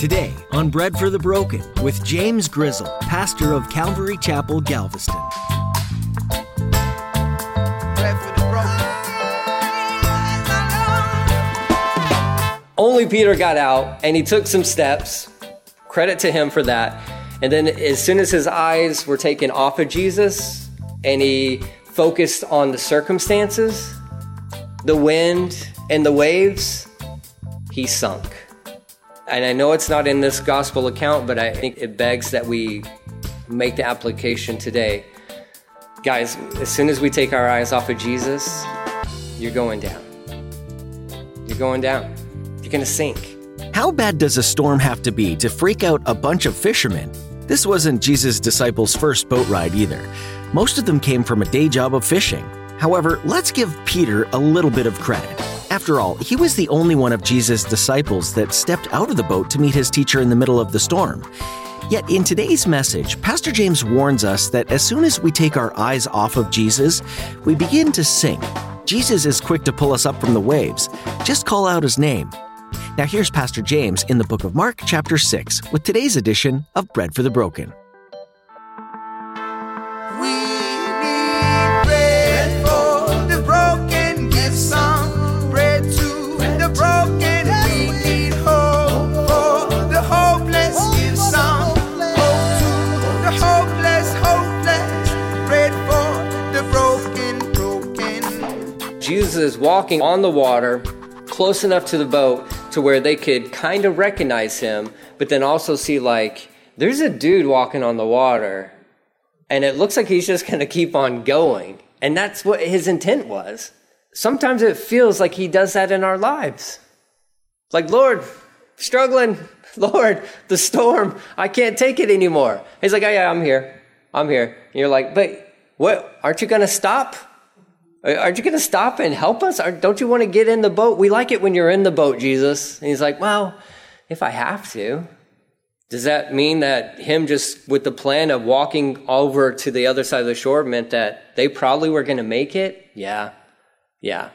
Today on Bread for the Broken with James Grizzle, pastor of Calvary Chapel, Galveston. Only Peter got out and he took some steps. Credit to him for that. And then, as soon as his eyes were taken off of Jesus and he focused on the circumstances, the wind, and the waves, he sunk. And I know it's not in this gospel account, but I think it begs that we make the application today. Guys, as soon as we take our eyes off of Jesus, you're going down. You're going down. You're going to sink. How bad does a storm have to be to freak out a bunch of fishermen? This wasn't Jesus' disciples' first boat ride either. Most of them came from a day job of fishing. However, let's give Peter a little bit of credit. After all, he was the only one of Jesus' disciples that stepped out of the boat to meet his teacher in the middle of the storm. Yet in today's message, Pastor James warns us that as soon as we take our eyes off of Jesus, we begin to sink. Jesus is quick to pull us up from the waves. Just call out his name. Now here's Pastor James in the book of Mark, chapter 6, with today's edition of Bread for the Broken. Jesus is walking on the water, close enough to the boat to where they could kind of recognize him, but then also see, like, there's a dude walking on the water, and it looks like he's just going to keep on going. And that's what his intent was. Sometimes it feels like he does that in our lives. Like, Lord, struggling. Lord, the storm, I can't take it anymore. He's like, oh, yeah, I'm here. I'm here. And you're like, but what? Aren't you going to stop? Aren't you going to stop and help us? Don't you want to get in the boat? We like it when you're in the boat, Jesus. And he's like, Well, if I have to. Does that mean that him just with the plan of walking over to the other side of the shore meant that they probably were going to make it? Yeah. Yeah.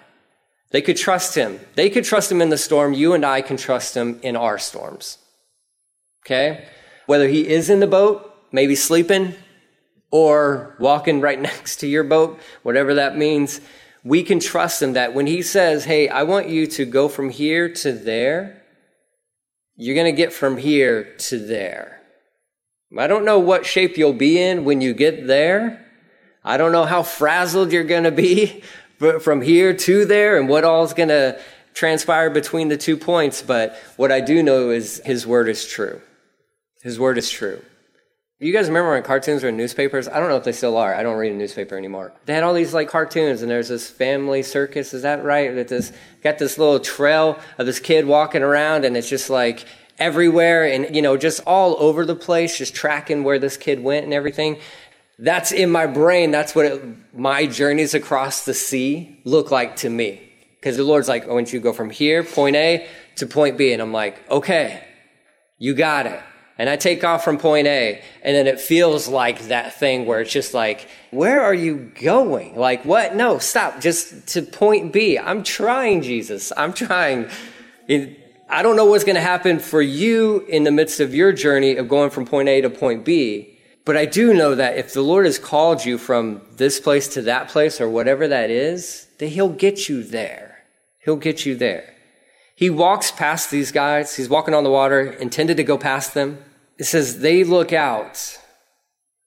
They could trust him. They could trust him in the storm. You and I can trust him in our storms. Okay? Whether he is in the boat, maybe sleeping, or walking right next to your boat, whatever that means, we can trust him that when he says, Hey, I want you to go from here to there, you're going to get from here to there. I don't know what shape you'll be in when you get there. I don't know how frazzled you're going to be from here to there and what all's going to transpire between the two points. But what I do know is his word is true. His word is true. You guys remember when cartoons were in newspapers? I don't know if they still are. I don't read a newspaper anymore. They had all these like cartoons, and there's this family circus. Is that right? That this got this little trail of this kid walking around, and it's just like everywhere, and you know, just all over the place, just tracking where this kid went and everything. That's in my brain. That's what it, my journeys across the sea look like to me. Because the Lord's like, I want you to go from here, point A, to point B, and I'm like, okay, you got it and I take off from point A, and then it feels like that thing where it's just like, where are you going? Like, what? No, stop, just to point B. I'm trying, Jesus. I'm trying. I don't know what's going to happen for you in the midst of your journey of going from point A to point B, but I do know that if the Lord has called you from this place to that place or whatever that is, that He'll get you there. He'll get you there. He walks past these guys. He's walking on the water, intended to go past them. It says, they look out.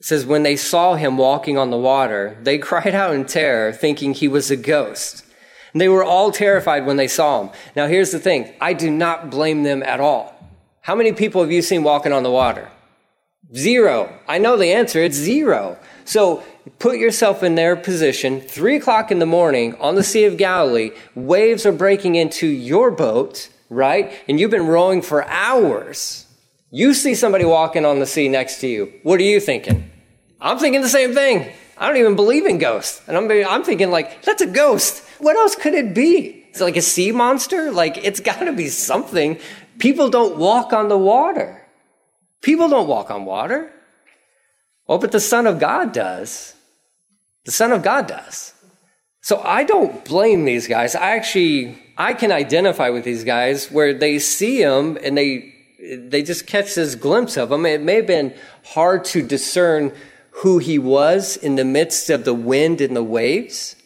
It says, when they saw him walking on the water, they cried out in terror, thinking he was a ghost. And they were all terrified when they saw him. Now, here's the thing I do not blame them at all. How many people have you seen walking on the water? Zero. I know the answer. It's zero. So put yourself in their position. Three o'clock in the morning on the Sea of Galilee, waves are breaking into your boat, right? And you've been rowing for hours. You see somebody walking on the sea next to you. What are you thinking? I'm thinking the same thing. I don't even believe in ghosts. And I'm, I'm thinking like, that's a ghost. What else could it be? It's like a sea monster? Like, it's gotta be something. People don't walk on the water. People don't walk on water. Oh, but the Son of God does. The Son of God does. So I don't blame these guys. I actually, I can identify with these guys where they see him and they they just catch this glimpse of him. It may have been hard to discern who he was in the midst of the wind and the waves.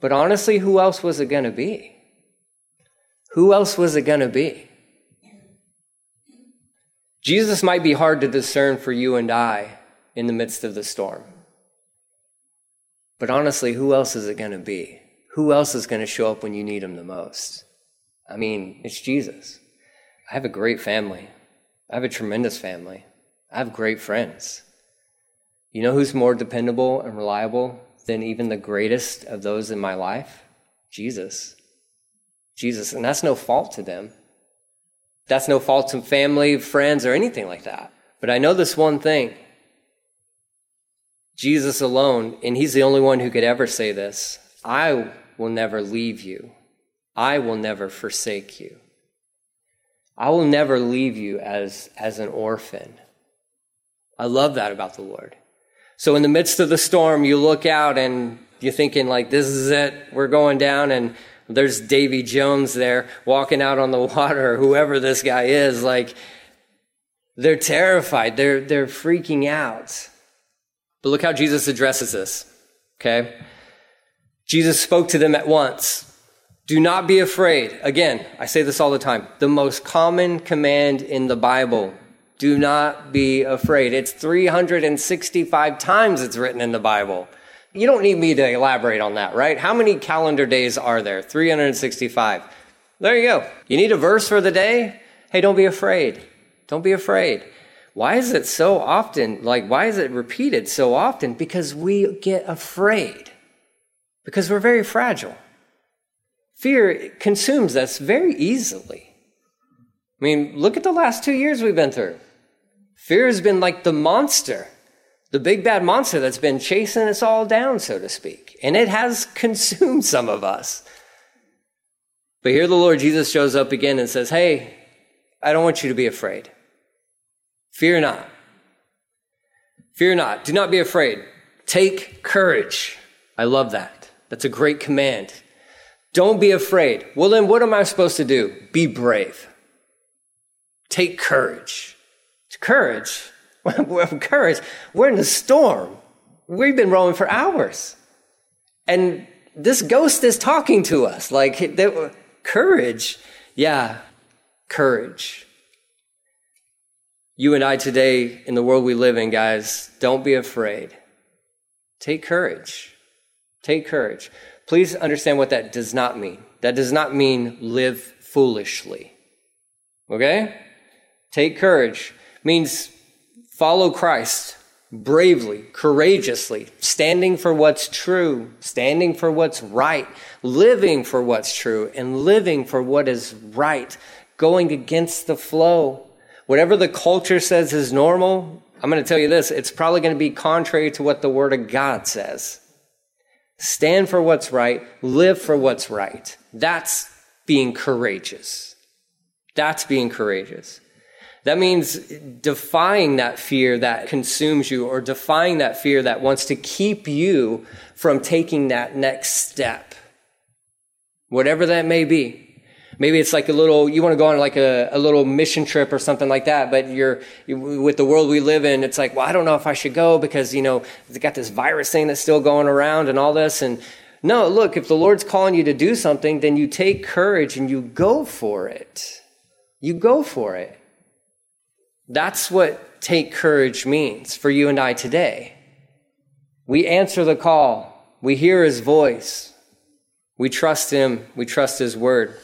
But honestly, who else was it going to be? Who else was it going to be? Jesus might be hard to discern for you and I in the midst of the storm. But honestly, who else is it going to be? Who else is going to show up when you need him the most? I mean, it's Jesus. I have a great family. I have a tremendous family. I have great friends. You know who's more dependable and reliable than even the greatest of those in my life? Jesus. Jesus. And that's no fault to them. That's no fault to family, friends, or anything like that. But I know this one thing Jesus alone, and He's the only one who could ever say this I will never leave you, I will never forsake you. I will never leave you as, as an orphan. I love that about the Lord. So in the midst of the storm, you look out and you're thinking like, this is it. We're going down. And there's Davy Jones there walking out on the water, whoever this guy is. Like, they're terrified. They're, they're freaking out. But look how Jesus addresses this. Okay. Jesus spoke to them at once. Do not be afraid. Again, I say this all the time. The most common command in the Bible. Do not be afraid. It's 365 times it's written in the Bible. You don't need me to elaborate on that, right? How many calendar days are there? 365. There you go. You need a verse for the day? Hey, don't be afraid. Don't be afraid. Why is it so often, like, why is it repeated so often? Because we get afraid. Because we're very fragile. Fear consumes us very easily. I mean, look at the last two years we've been through. Fear has been like the monster, the big bad monster that's been chasing us all down, so to speak. And it has consumed some of us. But here the Lord Jesus shows up again and says, Hey, I don't want you to be afraid. Fear not. Fear not. Do not be afraid. Take courage. I love that. That's a great command. Don't be afraid. Well, then what am I supposed to do? Be brave. Take courage. It's Courage. courage. We're in a storm. We've been rowing for hours. And this ghost is talking to us. Like, courage. Yeah, courage. You and I today, in the world we live in, guys, don't be afraid. Take courage. Take courage. Please understand what that does not mean. That does not mean live foolishly. Okay? Take courage means follow Christ bravely, courageously, standing for what's true, standing for what's right, living for what's true, and living for what is right, going against the flow. Whatever the culture says is normal, I'm going to tell you this, it's probably going to be contrary to what the Word of God says. Stand for what's right, live for what's right. That's being courageous. That's being courageous. That means defying that fear that consumes you or defying that fear that wants to keep you from taking that next step. Whatever that may be. Maybe it's like a little, you want to go on like a, a little mission trip or something like that, but you're, with the world we live in, it's like, well, I don't know if I should go because, you know, they got this virus thing that's still going around and all this. And no, look, if the Lord's calling you to do something, then you take courage and you go for it. You go for it. That's what take courage means for you and I today. We answer the call. We hear his voice. We trust him. We trust his word.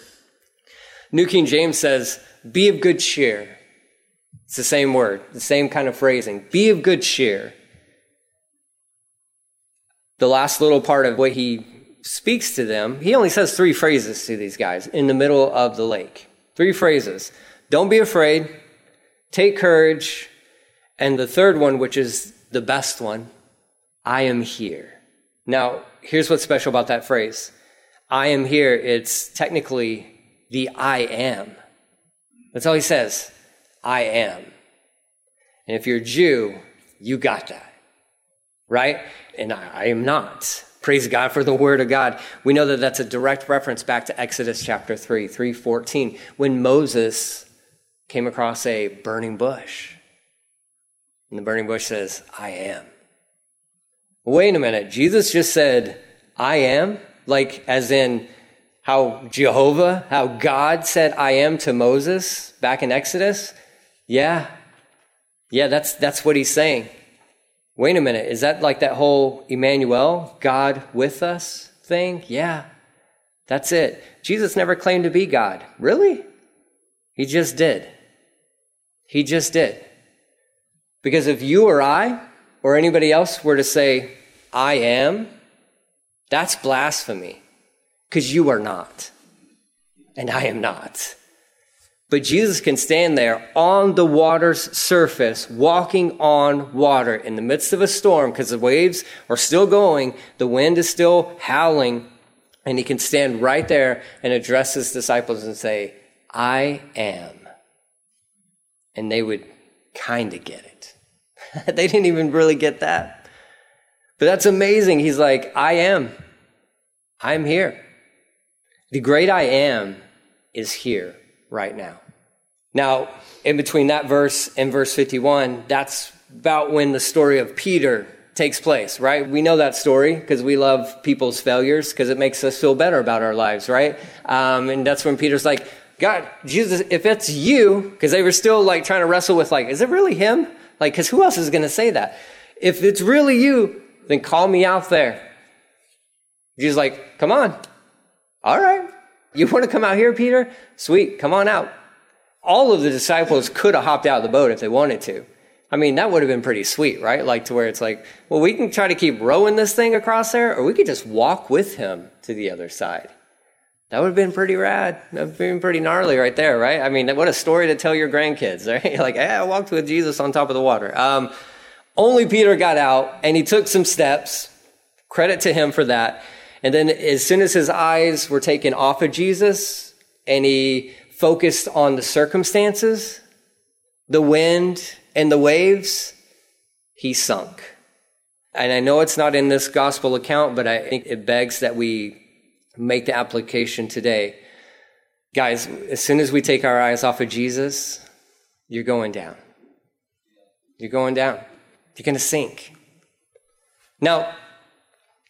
New King James says, be of good cheer. It's the same word, the same kind of phrasing. Be of good cheer. The last little part of what he speaks to them, he only says three phrases to these guys in the middle of the lake. Three phrases. Don't be afraid. Take courage. And the third one, which is the best one, I am here. Now, here's what's special about that phrase. I am here. It's technically the I am. That's all he says. I am. And if you're a Jew, you got that. Right? And I, I am not. Praise God for the word of God. We know that that's a direct reference back to Exodus chapter 3, 314, when Moses came across a burning bush. And the burning bush says, I am. Wait a minute. Jesus just said, I am? Like, as in how Jehovah, how God said, I am to Moses back in Exodus? Yeah. Yeah, that's, that's what he's saying. Wait a minute. Is that like that whole Emmanuel, God with us thing? Yeah. That's it. Jesus never claimed to be God. Really? He just did. He just did. Because if you or I or anybody else were to say, I am, that's blasphemy. Because you are not. And I am not. But Jesus can stand there on the water's surface, walking on water in the midst of a storm because the waves are still going, the wind is still howling, and he can stand right there and address his disciples and say, I am. And they would kind of get it. they didn't even really get that. But that's amazing. He's like, I am. I'm here. The great I am is here right now. Now, in between that verse and verse 51, that's about when the story of Peter takes place, right? We know that story because we love people's failures because it makes us feel better about our lives, right? Um, and that's when Peter's like, God, Jesus, if it's you, because they were still like trying to wrestle with like, is it really him? Like, because who else is going to say that? If it's really you, then call me out there. Jesus like, come on. All right. You want to come out here, Peter? Sweet. Come on out. All of the disciples could have hopped out of the boat if they wanted to. I mean, that would have been pretty sweet, right? Like to where it's like, well, we can try to keep rowing this thing across there, or we could just walk with him to the other side. That would have been pretty rad. That would have been pretty gnarly right there, right? I mean, what a story to tell your grandkids, right? like, hey, I walked with Jesus on top of the water. Um, only Peter got out and he took some steps. Credit to him for that. And then as soon as his eyes were taken off of Jesus and he focused on the circumstances, the wind and the waves, he sunk. And I know it's not in this gospel account, but I think it begs that we make the application today. Guys, as soon as we take our eyes off of Jesus, you're going down. You're going down. You're going to sink. Now,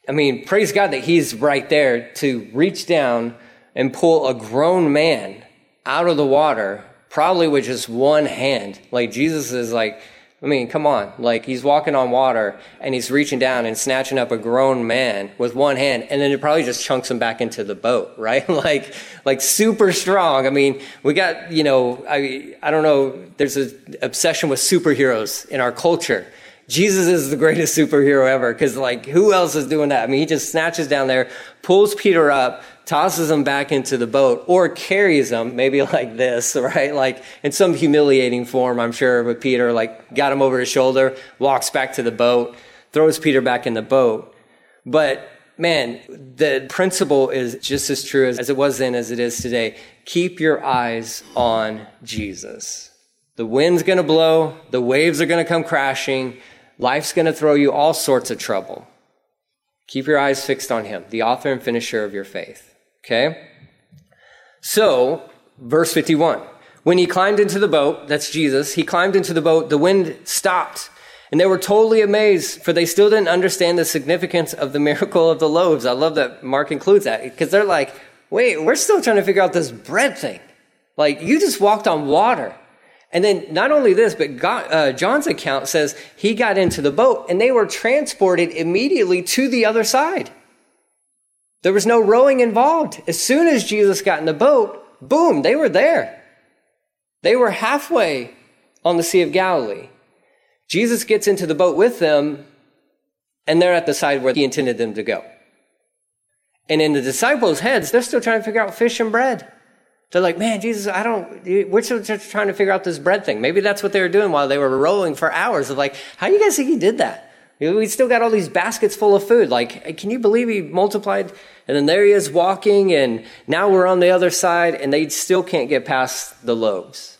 I mean, praise God that He's right there to reach down and pull a grown man out of the water, probably with just one hand. Like Jesus is like, I mean, come on. Like, he's walking on water and he's reaching down and snatching up a grown man with one hand, and then it probably just chunks him back into the boat, right? like, like super strong. I mean, we got, you know, I, I don't know, there's an obsession with superheroes in our culture. Jesus is the greatest superhero ever because, like, who else is doing that? I mean, he just snatches down there, pulls Peter up, tosses him back into the boat, or carries him, maybe like this, right? Like in some humiliating form, I'm sure, with Peter, like, got him over his shoulder, walks back to the boat, throws Peter back in the boat. But man, the principle is just as true as, as it was then as it is today. Keep your eyes on Jesus. The wind's going to blow. The waves are going to come crashing. Life's going to throw you all sorts of trouble. Keep your eyes fixed on him, the author and finisher of your faith. Okay? So, verse 51. When he climbed into the boat, that's Jesus, he climbed into the boat, the wind stopped. And they were totally amazed, for they still didn't understand the significance of the miracle of the loaves. I love that Mark includes that, because they're like, wait, we're still trying to figure out this bread thing. Like, you just walked on water. And then not only this, but God, uh, John's account says he got into the boat and they were transported immediately to the other side. There was no rowing involved. As soon as Jesus got in the boat, boom, they were there. They were halfway on the Sea of Galilee. Jesus gets into the boat with them and they're at the side where he intended them to go. And in the disciples' heads, they're still trying to figure out fish and bread. They're like, man, Jesus, I don't, we're just trying to figure out this bread thing. Maybe that's what they were doing while they were rowing for hours. Of like, how do you guys think he did that? We still got all these baskets full of food. Like, can you believe he multiplied? And then there he is walking, and now we're on the other side, and they still can't get past the loaves.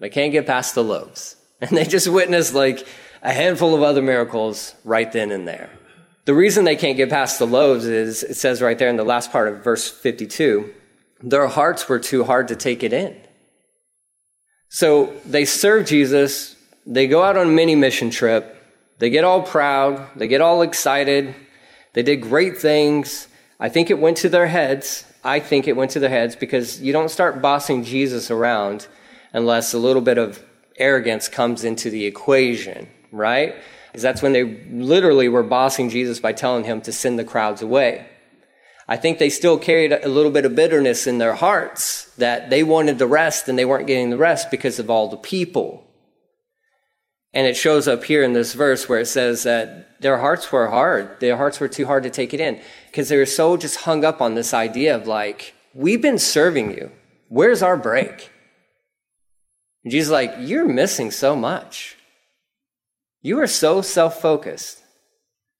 They can't get past the loaves. And they just witnessed like a handful of other miracles right then and there. The reason they can't get past the loaves is, it says right there in the last part of verse 52, their hearts were too hard to take it in. So they serve Jesus. They go out on a mini mission trip. They get all proud. They get all excited. They did great things. I think it went to their heads. I think it went to their heads because you don't start bossing Jesus around unless a little bit of arrogance comes into the equation, right? Because that's when they literally were bossing Jesus by telling him to send the crowds away. I think they still carried a little bit of bitterness in their hearts that they wanted the rest and they weren't getting the rest because of all the people. And it shows up here in this verse where it says that their hearts were hard. Their hearts were too hard to take it in because they were so just hung up on this idea of like, we've been serving you. Where's our break? And Jesus like, you're missing so much. You are so self focused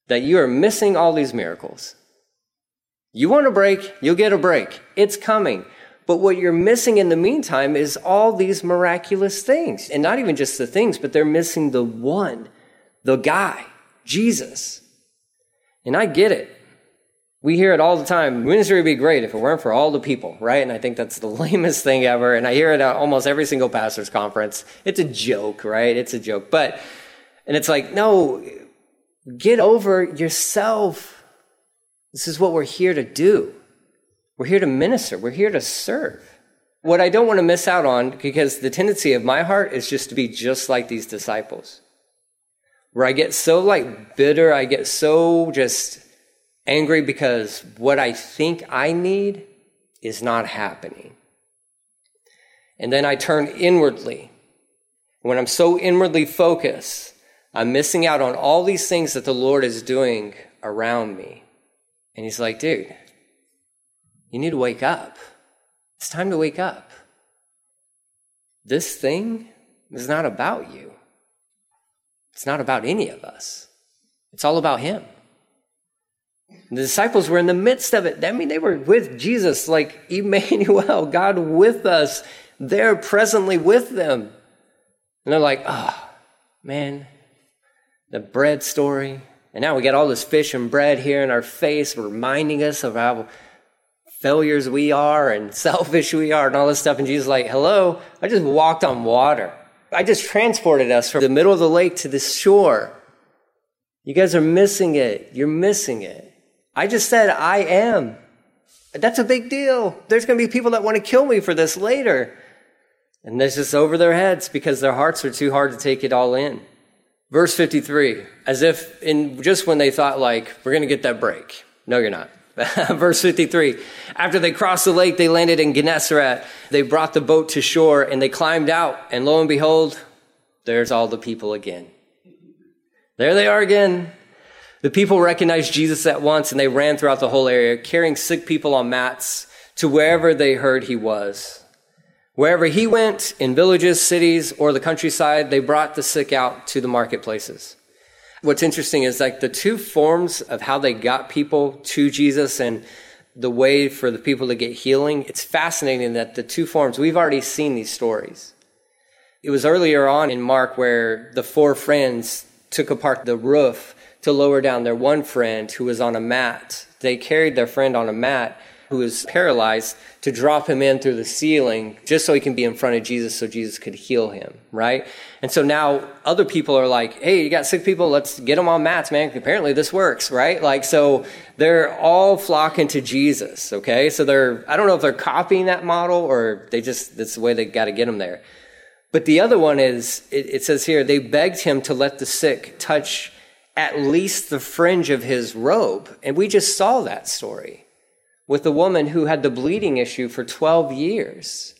that you are missing all these miracles. You want a break, you'll get a break. It's coming. But what you're missing in the meantime is all these miraculous things. And not even just the things, but they're missing the one, the guy, Jesus. And I get it. We hear it all the time. Ministry would be great if it weren't for all the people, right? And I think that's the lamest thing ever. And I hear it at almost every single pastor's conference. It's a joke, right? It's a joke. But, and it's like, no, get over yourself this is what we're here to do. We're here to minister. We're here to serve. What I don't want to miss out on, because the tendency of my heart is just to be just like these disciples, where I get so like bitter, I get so just angry because what I think I need is not happening. And then I turn inwardly. When I'm so inwardly focused, I'm missing out on all these things that the Lord is doing around me. And he's like, dude, you need to wake up. It's time to wake up. This thing is not about you. It's not about any of us. It's all about him. The disciples were in the midst of it. I mean, they were with Jesus, like Emmanuel, God with us, there presently with them. And they're like, oh, man, the bread story, and now we got all this fish and bread here in our face, reminding us of how failures we are and selfish we are and all this stuff. And Jesus like, hello, I just walked on water. I just transported us from the middle of the lake to the shore. You guys are missing it. You're missing it. I just said, I am. That's a big deal. There's going to be people that want to kill me for this later. And this just over their heads because their hearts are too hard to take it all in. Verse 53, as if in just when they thought like, we're going to get that break. No, you're not. Verse 53, after they crossed the lake, they landed in Gennesaret. They brought the boat to shore and they climbed out. And lo and behold, there's all the people again. There they are again. The people recognized Jesus at once and they ran throughout the whole area, carrying sick people on mats to wherever they heard he was. Wherever he went, in villages, cities, or the countryside, they brought the sick out to the marketplaces. What's interesting is like the two forms of how they got people to Jesus and the way for the people to get healing. It's fascinating that the two forms, we've already seen these stories. It was earlier on in Mark where the four friends took apart the roof to lower down their one friend who was on a mat. They carried their friend on a mat who is paralyzed to drop him in through the ceiling just so he can be in front of Jesus so Jesus could heal him, right? And so now other people are like, hey, you got sick people, let's get them on mats, man. Apparently this works, right? Like, so they're all flocking to Jesus, okay? So they're, I don't know if they're copying that model or they just, that's the way they got to get them there. But the other one is, it, it says here, they begged him to let the sick touch at least the fringe of his robe. And we just saw that story with a woman who had the bleeding issue for 12 years.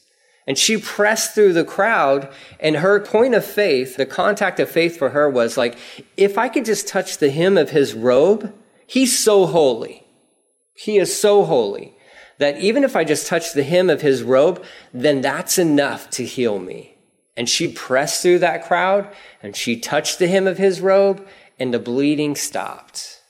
And she pressed through the crowd, and her point of faith, the contact of faith for her was like, if I could just touch the hem of his robe, he's so holy. He is so holy that even if I just touch the hem of his robe, then that's enough to heal me. And she pressed through that crowd and she touched the hem of his robe, and the bleeding stopped.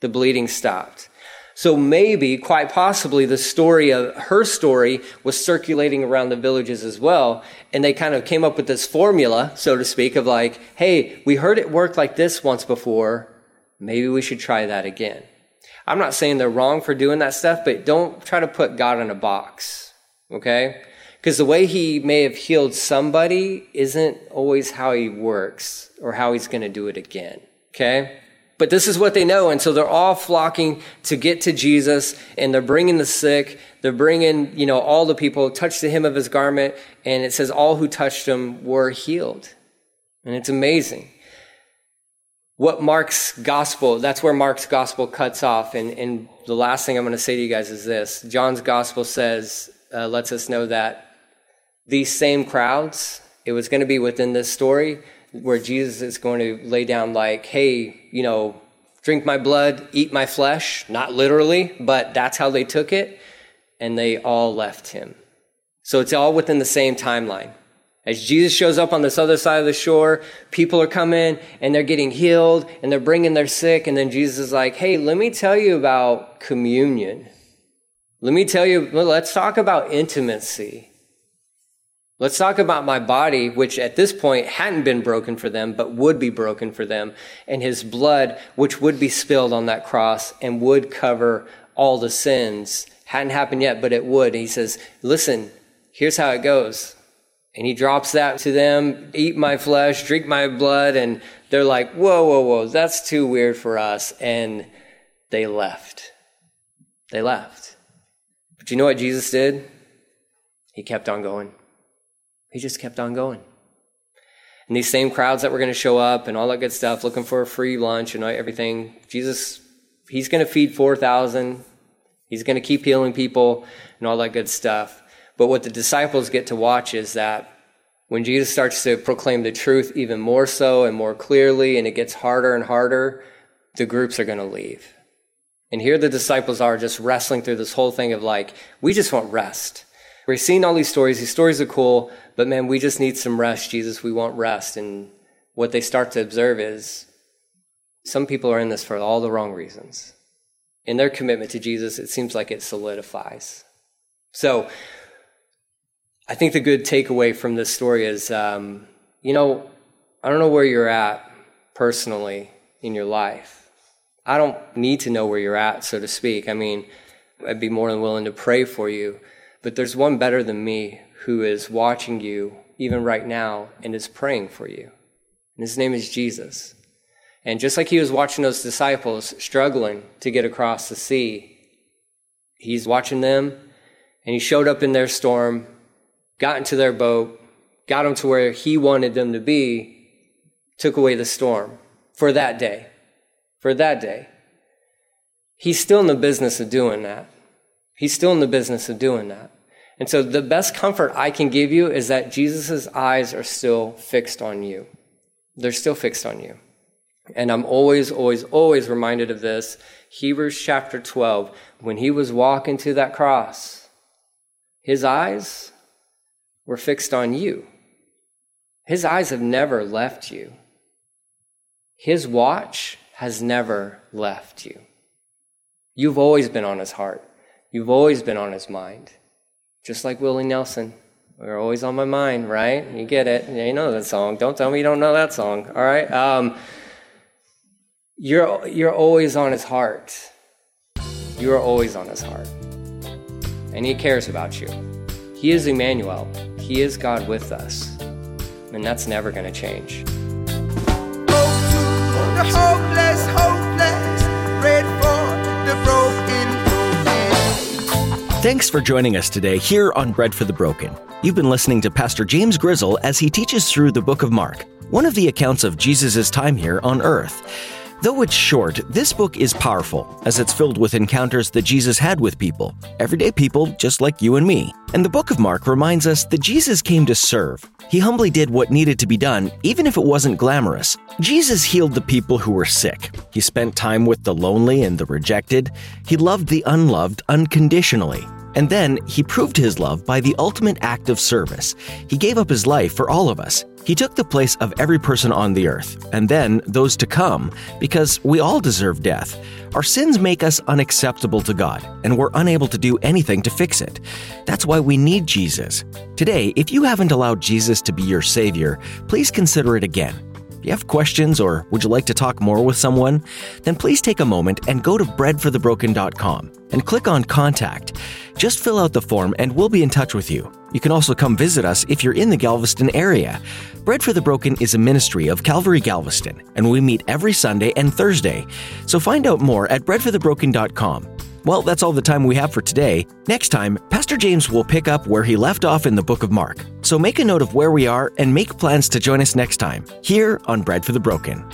The bleeding stopped. So maybe, quite possibly, the story of her story was circulating around the villages as well. And they kind of came up with this formula, so to speak, of like, hey, we heard it work like this once before. Maybe we should try that again. I'm not saying they're wrong for doing that stuff, but don't try to put God in a box. Okay? Because the way he may have healed somebody isn't always how he works or how he's going to do it again. Okay? But this is what they know. And so they're all flocking to get to Jesus and they're bringing the sick. They're bringing, you know, all the people touch the hem of his garment. And it says all who touched him were healed. And it's amazing. What Mark's gospel, that's where Mark's gospel cuts off. And, and the last thing I'm going to say to you guys is this John's gospel says, uh, lets us know that these same crowds, it was going to be within this story where Jesus is going to lay down, like, hey, you know, drink my blood, eat my flesh, not literally, but that's how they took it. And they all left him. So it's all within the same timeline. As Jesus shows up on this other side of the shore, people are coming and they're getting healed and they're bringing their sick. And then Jesus is like, hey, let me tell you about communion. Let me tell you, let's talk about intimacy. Let's talk about my body, which at this point hadn't been broken for them, but would be broken for them, and his blood, which would be spilled on that cross and would cover all the sins. Hadn't happened yet, but it would. he says, listen, here's how it goes. And he drops that to them, eat my flesh, drink my blood. And they're like, whoa, whoa, whoa, that's too weird for us. And they left. They left. But you know what Jesus did? He kept on going. He just kept on going. And these same crowds that were going to show up and all that good stuff, looking for a free lunch and everything, Jesus, he's going to feed 4,000. He's going to keep healing people and all that good stuff. But what the disciples get to watch is that when Jesus starts to proclaim the truth even more so and more clearly, and it gets harder and harder, the groups are going to leave. And here the disciples are just wrestling through this whole thing of like, we just want rest. We're seeing all these stories. These stories are cool, but man, we just need some rest, Jesus. We want rest. And what they start to observe is some people are in this for all the wrong reasons. In their commitment to Jesus, it seems like it solidifies. So, I think the good takeaway from this story is, um, you know, I don't know where you're at personally in your life. I don't need to know where you're at, so to speak. I mean, I'd be more than willing to pray for you. But there's one better than me who is watching you even right now and is praying for you. And his name is Jesus. And just like he was watching those disciples struggling to get across the sea, he's watching them and he showed up in their storm, got into their boat, got them to where he wanted them to be, took away the storm for that day. For that day. He's still in the business of doing that. He's still in the business of doing that. And so the best comfort I can give you is that Jesus' eyes are still fixed on you. They're still fixed on you. And I'm always, always, always reminded of this. Hebrews chapter 12, when he was walking to that cross, his eyes were fixed on you. His eyes have never left you. His watch has never left you. You've always been on his heart. You've always been on his mind. Just like Willie Nelson. We're always on my mind, right? You get it. Yeah, you know that song. Don't tell me you don't know that song. All right. Um, you're you're always on his heart. You are always on his heart, and he cares about you. He is Emmanuel. He is God with us, and that's never going to change. Thanks for joining us today here on Bread for the Broken. You've been listening to Pastor James Grizzle as he teaches through the book of Mark, one of the accounts of Jesus' time here on earth. Though it's short, this book is powerful as it's filled with encounters that Jesus had with people, everyday people just like you and me. And the book of Mark reminds us that Jesus came to serve. He humbly did what needed to be done, even if it wasn't glamorous. Jesus healed the people who were sick. He spent time with the lonely and the rejected. He loved the unloved unconditionally. And then he proved his love by the ultimate act of service. He gave up his life for all of us. He took the place of every person on the earth, and then those to come, because we all deserve death. Our sins make us unacceptable to God, and we're unable to do anything to fix it. That's why we need Jesus. Today, if you haven't allowed Jesus to be your Savior, please consider it again. You have questions or would you like to talk more with someone? Then please take a moment and go to breadforthebroken.com and click on Contact. Just fill out the form and we'll be in touch with you. You can also come visit us if you're in the Galveston area. Bread for the Broken is a ministry of Calvary Galveston, and we meet every Sunday and Thursday. So find out more at breadforthebroken.com. Well, that's all the time we have for today. Next time, Pastor James will pick up where he left off in the book of Mark. So make a note of where we are and make plans to join us next time, here on Bread for the Broken.